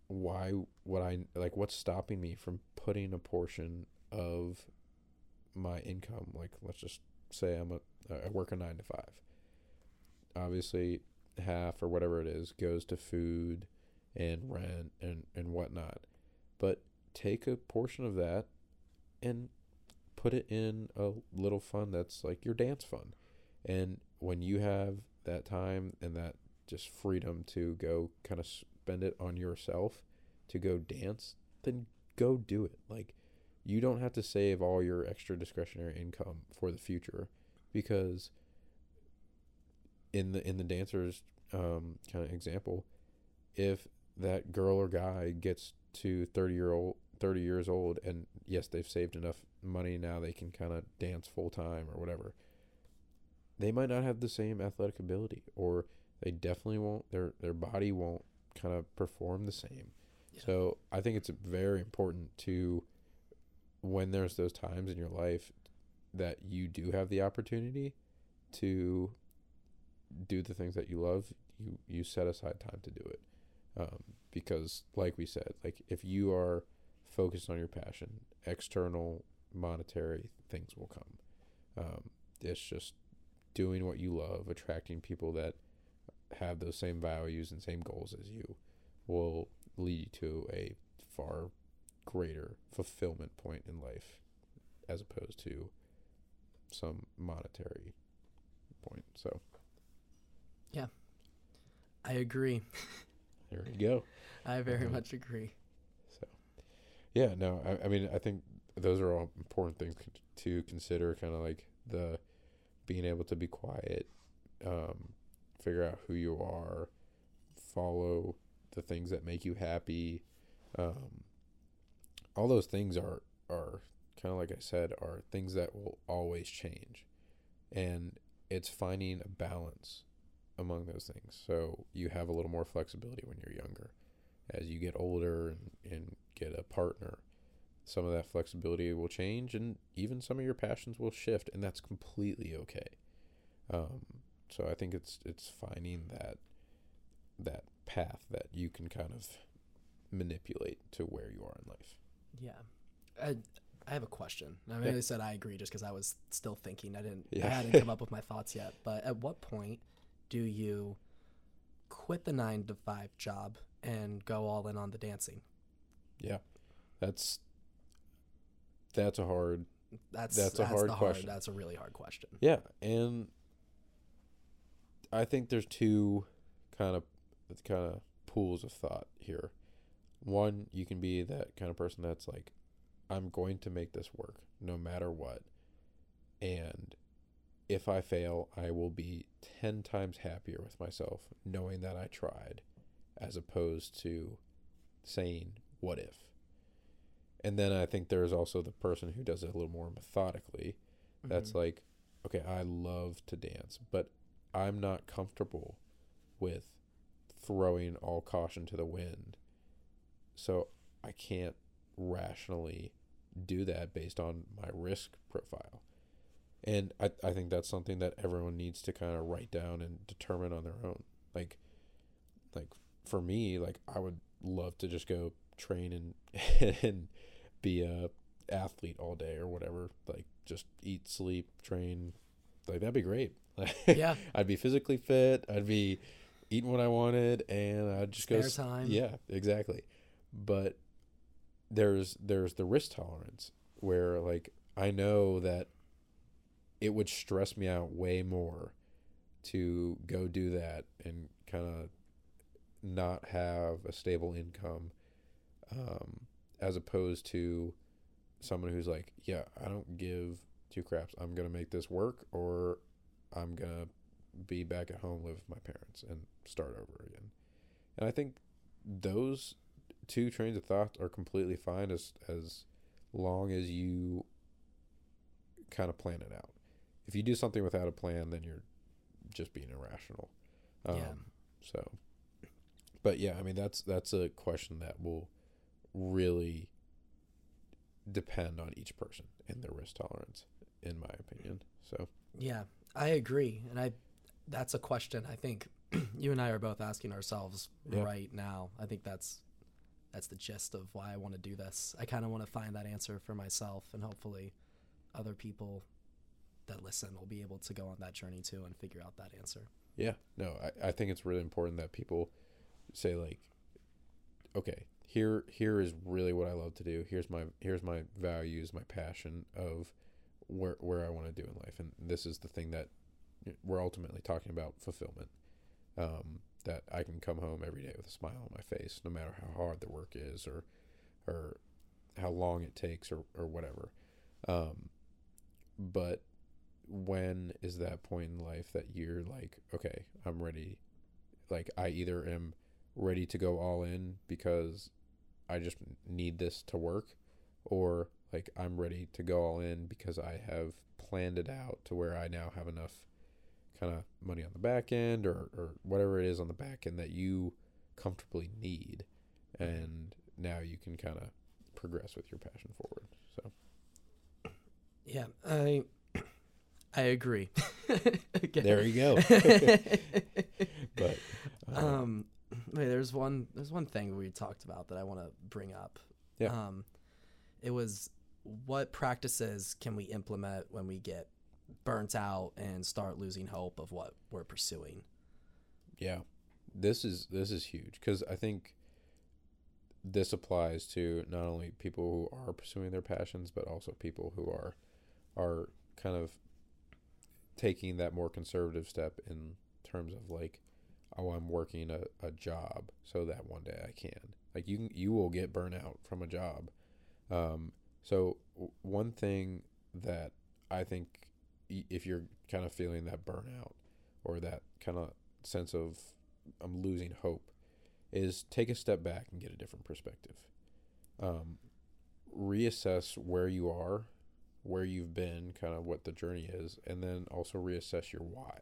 why would I like? What's stopping me from putting a portion of my income, like let's just say I'm a I work a nine to five. Obviously, half or whatever it is goes to food and rent and and whatnot, but take a portion of that and put it in a little fund that's like your dance fund. And when you have that time and that just freedom to go kind of spend it on yourself to go dance, then go do it. Like you don't have to save all your extra discretionary income for the future because in the in the dancers um, kind of example, if that girl or guy gets to 30 year old 30 years old and yes they've saved enough money now they can kind of dance full time or whatever they might not have the same athletic ability or they definitely won't their their body won't kind of perform the same Yeah. so i think it's very important to when there's those times in your life that you do have the opportunity to do the things that you love you you set aside time to do it. Um, because like we said like if you are focused on your passion external monetary things will come. Um, it's just doing what you love attracting people that have those same values and same goals as you will lead you to a far greater fulfillment point in life as opposed to some monetary point. So I agree. *laughs* there you go I very Mhm. much agree. So, yeah, no, I, I mean, I think those are all important things to consider. Kind of like the being able to be quiet, um, figure out who you are, follow the things that make you happy. Um, all those things are are kind of like I said are things that will always change, and it's finding a balance among those things. So you have a little more flexibility when you're younger as you get older and, and get a partner, some of that flexibility will change and even some of your passions will shift and that's completely okay. Um, so I think it's it's finding that that path that you can kind of manipulate to where you are in life. Yeah. I, I have a question. I mean, Yeah. I said I agree just because I was still thinking. I didn't. I hadn't come *laughs* up with my thoughts yet. But at what point do you quit the nine to five job and go all in on the dancing? Yeah. That's that's a hard That's That's a hard the question. That's a really hard question. Yeah, and I think there's two kind of kind of pools of thought here. One, you can be that kind of person that's like, I'm going to make this work no matter what, and if I fail, I will be ten times happier with myself knowing that I tried, as opposed to saying, "What if?" And then I think there's also the person who does it a little more methodically that's Mhm. like okay i love to dance but i'm not comfortable with throwing all caution to the wind so i can't rationally do that based on my risk profile and i, I think that's something that everyone needs to kind of write down and determine on their own. Like like for me like i would love to just go train and *laughs* and be a athlete all day or whatever. Like just eat sleep train. Like that'd be great. *laughs* Yeah. i'd be physically fit. I'd be eating what i wanted and i'd just go Spare s- time. yeah exactly. But there's there's the risk tolerance where like i know that it would stress me out way more to go do that and kind of not have a stable income um, as opposed to someone who's like, yeah, I don't give two craps. I'm gonna make this work, or I'm gonna be back at home, live with my parents, and start over again. And I think those two trains of thought are completely fine as as long as you kind of plan it out. If you do something without a plan, then you're just being irrational. Um, Yeah. So, but yeah, I mean that's that's a question that will really depend on each person and their risk tolerance, in my opinion. So Yeah, I agree, and I that's a question I think *clears throat* you and I are both asking ourselves Yeah. right now. I think that's that's the gist of why I want to do this. I kind of want to find that answer for myself, and hopefully, other people that listen will be able to go on that journey too and figure out that answer. Yeah, no, I, I think it's really important that people say like, okay, here here is really what I love to do. Here's my here's my values, my passion of where where I want to do in life, and this is the thing that we're ultimately talking about fulfillment. Um, that I can come home every day with a smile on my face, no matter how hard the work is or or how long it takes or or whatever. Um, but when is that point in life that you're like, okay, I'm ready? Like, I either am ready to go all in because I just need this to work, or like I'm ready to go all in because I have planned it out to where I now have enough kind of money on the back end or, or whatever it is on the back end that you comfortably need. And now you can kind of progress with your passion forward. So, Yeah, I I agree. *laughs* There you go. *laughs* but, uh, um wait there's one there's one thing we talked about that i want to bring up Yeah. um it was what practices can we implement when we get burnt out and start losing hope of what we're pursuing Yeah, this is this is huge because I think this applies to not only people who are pursuing their passions, but also people who are are kind of taking that more conservative step in terms of like, oh, I'm working a, a job so that one day I can. Like you you will get burnout from a job. Um, so one thing that I think if you're kind of feeling that burnout or that kind of sense of I'm losing hope is take a step back and get a different perspective. Um, reassess where you are, where you've been, kind of what the journey is, and then also reassess your why.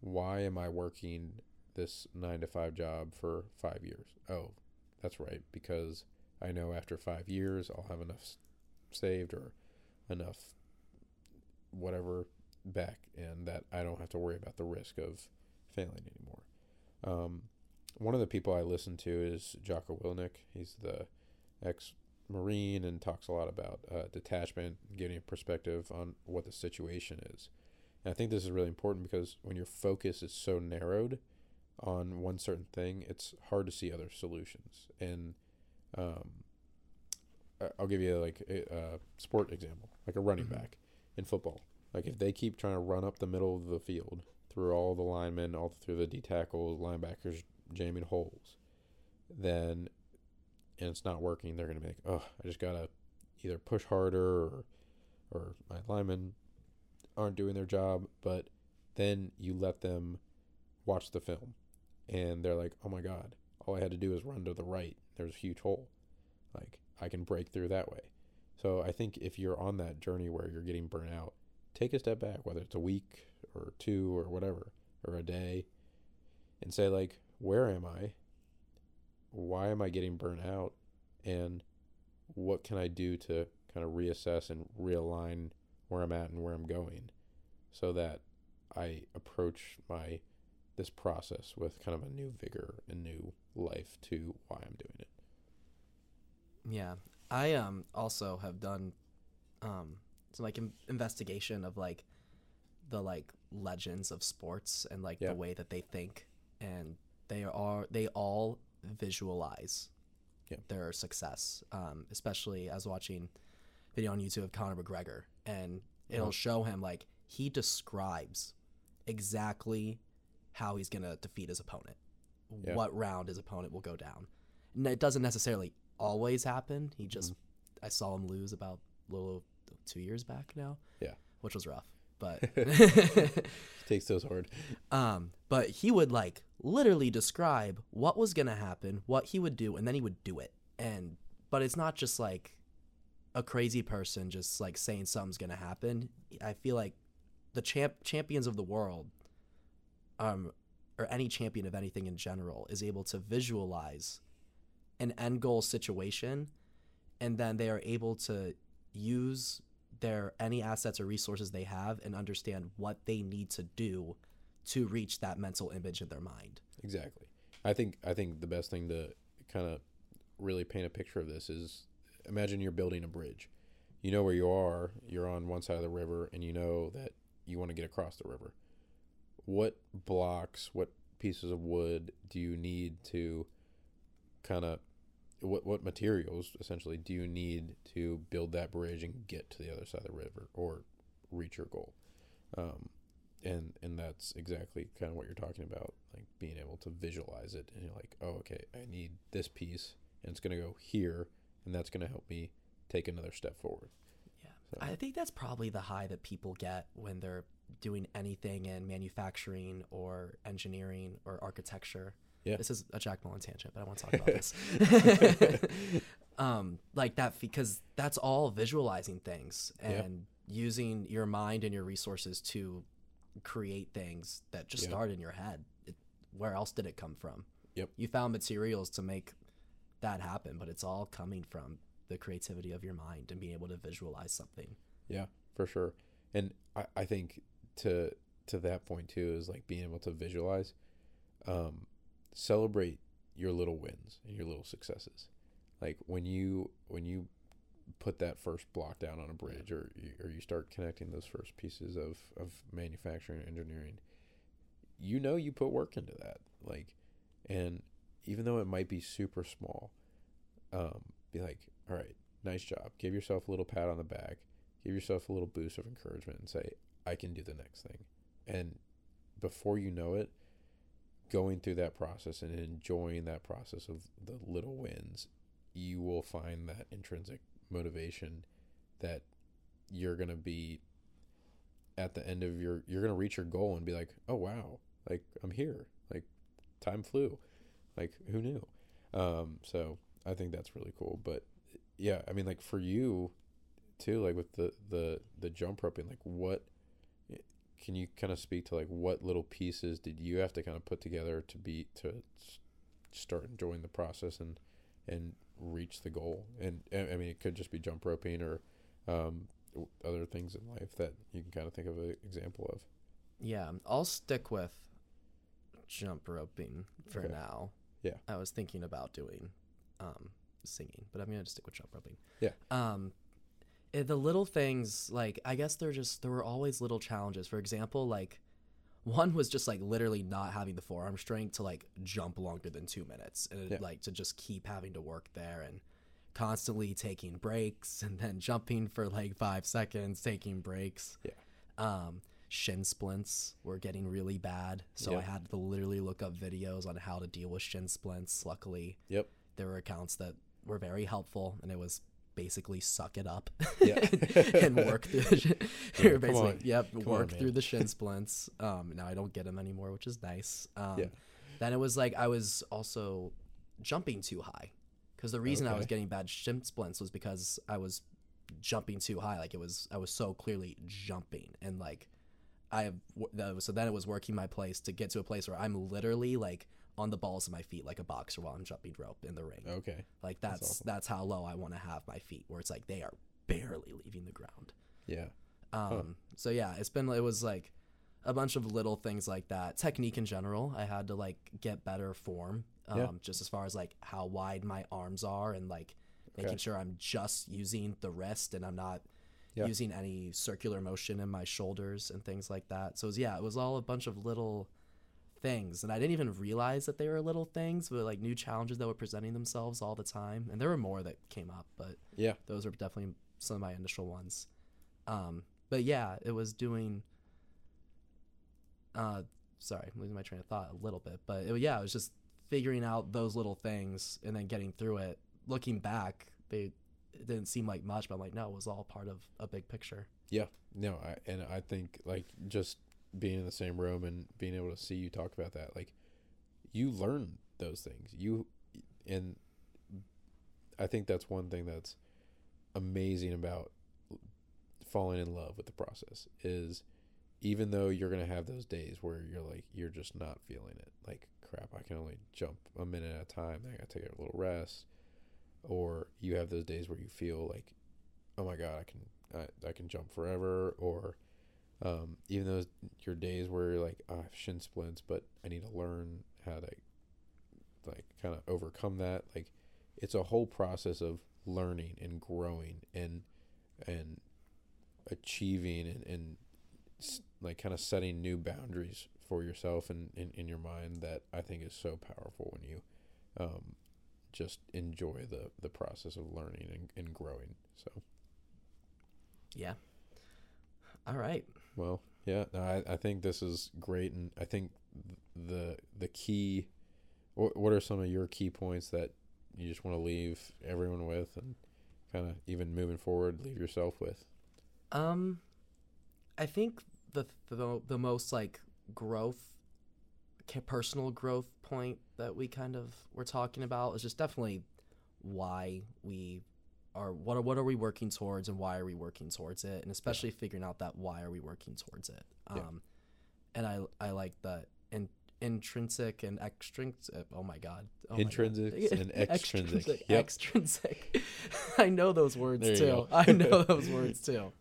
Why am I working this nine to five job for five years? Oh, that's right, because I know after five years I'll have enough saved or enough whatever back, and that I don't have to worry about the risk of failing anymore. Um, one of the people I listen to is Jocko Willink. He's the ex Marine and talks a lot about uh, detachment, getting a perspective on what the situation is. And I think this is really important because when your focus is so narrowed on one certain thing, it's hard to see other solutions. And um, I'll give you like a, a sport example, like a running Mhm. back in football. Like if they keep trying to run up the middle of the field through all the linemen, all through the D tackles, linebackers jamming holes, then and it's not working, they're gonna be like, oh, I just gotta either push harder or or my linemen aren't doing their job. But then you let them watch the film, and they're like, oh my god, all I had to do is run to the right. There's a huge hole, like I can break through that way. So I think if you're on that journey where you're getting burnt out, take a step back, whether it's a week or two or whatever, or a day, and say, like, where am I? Why am I getting burnt out? And what can I do to kind of reassess and realign where I'm at and where I'm going so that I approach my this process with kind of a new vigor and new life to why I'm doing it. yeah i um also have done um some like in- investigation of like the like legends of sports and like Yeah. the way that they think and they are they all visualize Yeah. their success um especially as watching video on youtube of conor mcgregor and it'll Uh-huh. show him like he describes exactly how he's gonna defeat his opponent Yeah. what round his opponent will go down and it doesn't necessarily always happen he just i saw him lose about a little two years back now Yeah. which was rough but *laughs* *laughs* Takes those hard. um but he would like literally describe what was going to happen, what he would do, and then he would do it. And but it's not just like a crazy person just like saying something's going to happen. I feel like the champ champions of the world um or any champion of anything in general is able to visualize an end goal situation and then they are able to use their any assets or resources they have and understand what they need to do to reach that mental image in their mind. Exactly. I think I think the best thing to kind of really paint a picture of this is imagine you're building a bridge. You know where you are, you're on one side of the river and you know that you want to get across the river. What blocks, what pieces of wood do you need to kind of what what materials essentially do you need to build that bridge and get to the other side of the river or reach your goal? Um, and and that's exactly kind of what you're talking about like being able to visualize it and you're like oh okay i need this piece and it's going to go here and that's going to help me take another step forward Yeah. So- I think that's probably the high that people get when they're doing anything in manufacturing or engineering or architecture. Yeah. This is a Jack Mullen tangent, but I want to talk about this. *laughs* um, like that because that's all visualizing things Yeah. and using your mind and your resources to create things that just Yeah. start in your head. It, where else did it come from? Yep. You found materials to make that happen, but it's all coming from the creativity of your mind and being able to visualize something. yeah for sure and i, I think to to that point too is like being able to visualize um celebrate your little wins and your little successes. Like when you when you put that first block down on a bridge or you, or you start connecting those first pieces of of manufacturing and engineering you know you put work into that. Like and even though it might be super small um be like all right nice job. Give yourself a little pat on the back. Give yourself a little boost of encouragement and say i can do the next thing and before you know it going through that process and enjoying that process of the little wins you will find that intrinsic motivation that you're going to be at the end of your you're going to reach your goal and be like oh wow. Like i'm here. Like time flew. Like who knew? Um so i think that's really cool. But yeah i mean like for you too like with the the the jump roping like what can you kind of speak to like what little pieces did you have to kind of put together to be to start enjoying the process and and reach the goal and i mean it could just be jump roping or um other things in life that you can kind of think of an example of Yeah, I'll stick with jump roping for Okay. now. Yeah. I was thinking about doing um, singing, but I'm gonna just stick with jump roping. Yeah. Um, eh, the little things, like I guess they're just there were always little challenges. For example, like *laughs* one was just like literally not having the forearm strength to like jump longer than two minutes, and Yeah. like to just keep having to work there and constantly taking breaks *laughs* and then jumping for like five seconds, taking breaks. Yeah. Um, shin splints were getting really bad, so I had to literally look up videos on how to deal with shin splints. Luckily, Yep. there were accounts that were very helpful, and it was basically suck it up Yeah. *laughs* and work through *laughs* the shin. Yeah, basically, on. yep, Come on, work man. through the shin *laughs* splints. Um, now I don't get them anymore, which is nice. Um, Yeah. Then it was like I was also jumping too high because the reason I was getting bad shin splints was because I was jumping too high. Like it was, I was so clearly jumping and like I have. w- that was- So then it was working my place to get to a place where I'm literally like on the balls of my feet like a boxer while I'm jumping rope in the ring. okay Like That's that's awesome. that's, how low I want to have my feet, where it's like they are barely leaving the ground. yeah Um, so yeah, it's been it was like a bunch of little things like that. Technique in general, I had to like get better form. Um, Yeah. just as far as like how wide my arms are and like Okay. making sure I'm just using the wrist and I'm not Yeah. using any circular motion in my shoulders and things like that. So it was, yeah, it was all a bunch of little things and I didn't even realize that they were little things, but like new challenges that were presenting themselves all the time. And there were more that came up, but yeah those were definitely some of my initial ones. Um, but yeah, it was doing. Uh, sorry, I'm losing my train of thought a little bit, but it, yeah, it was just figuring out those little things and then getting through it. Looking back, they it didn't seem like much, but I'm like, no, it was all part of a big picture. Yeah, no, I, and I think like just being in the same room and being able to see you talk about that, like you learn those things. You and I think that's one thing that's amazing about falling in love with the process is even though you're going to have those days where you're like you're just not feeling it like crap i can only jump a minute at a time i gotta take a little rest or you have those days where you feel like oh my god i can i, I can jump forever or um, even though your days where you're like oh, i have shin splints but i need to learn how to like kind of overcome that like it's a whole process of learning and growing and and achieving and, and like kind of setting new boundaries for yourself and in, in your mind that I think is so powerful when you um, just enjoy the, the process of learning and, and growing. So, yeah. All right. Well, yeah, no, I, I think this is great. And I think the, the key, what, what are some of your key points that you just want to leave everyone with and kind of even moving forward, leave yourself with? Um, I think the the the most like growth, personal growth point that we kind of were talking about is just definitely why we are what are what are we working towards and why are we working towards it and especially yeah. figuring out that why are we working towards it um yeah. and i i like the in, intrinsic and extrinsic oh my god oh intrinsic my god. and *laughs* extrinsic extrinsic, yep. extrinsic. *laughs* i know those words too *laughs* i know those words too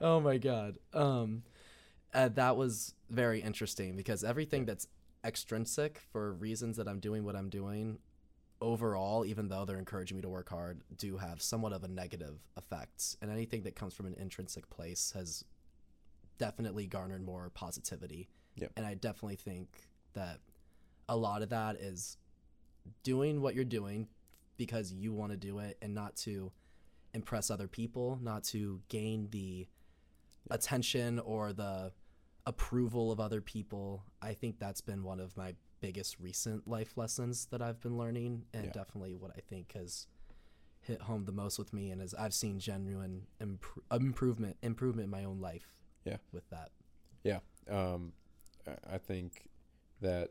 oh my god um uh, that was very interesting because everything that's extrinsic for reasons that i'm doing what i'm doing overall even though they're encouraging me to work hard do have somewhat of a negative effect and anything that comes from an intrinsic place has definitely garnered more positivity yep. and i definitely think that a lot of that is doing what you're doing because you want to do it and not to impress other people, not to gain the attention or the approval of other people. I think that's been one of my biggest recent life lessons that I've been learning and yeah. definitely what I think has hit home the most with me and as I've seen genuine imp- improvement improvement in my own life. Yeah. With that. Yeah. Um I think that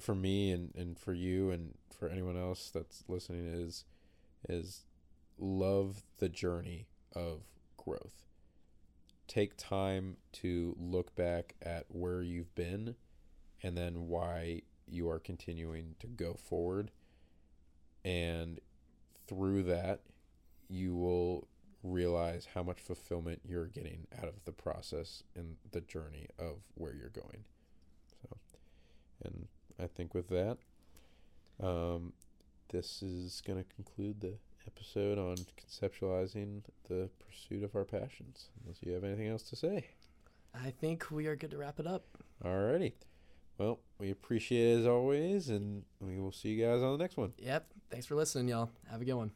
for me and, and for you and for anyone else that's listening is is love the journey of growth. Take time to look back at where you've been and then why you are continuing to go forward. And through that, you will realize how much fulfillment you're getting out of the process and the journey of where you're going. So, And I think with that, um, this is going to conclude the episode on conceptualizing the pursuit of our passions. Unless you have anything else to say. I think we are good to wrap it up. Alrighty. Well, we appreciate it as always, and we will see you guys on the next one. Yep. Thanks for listening, y'all. Have a good one.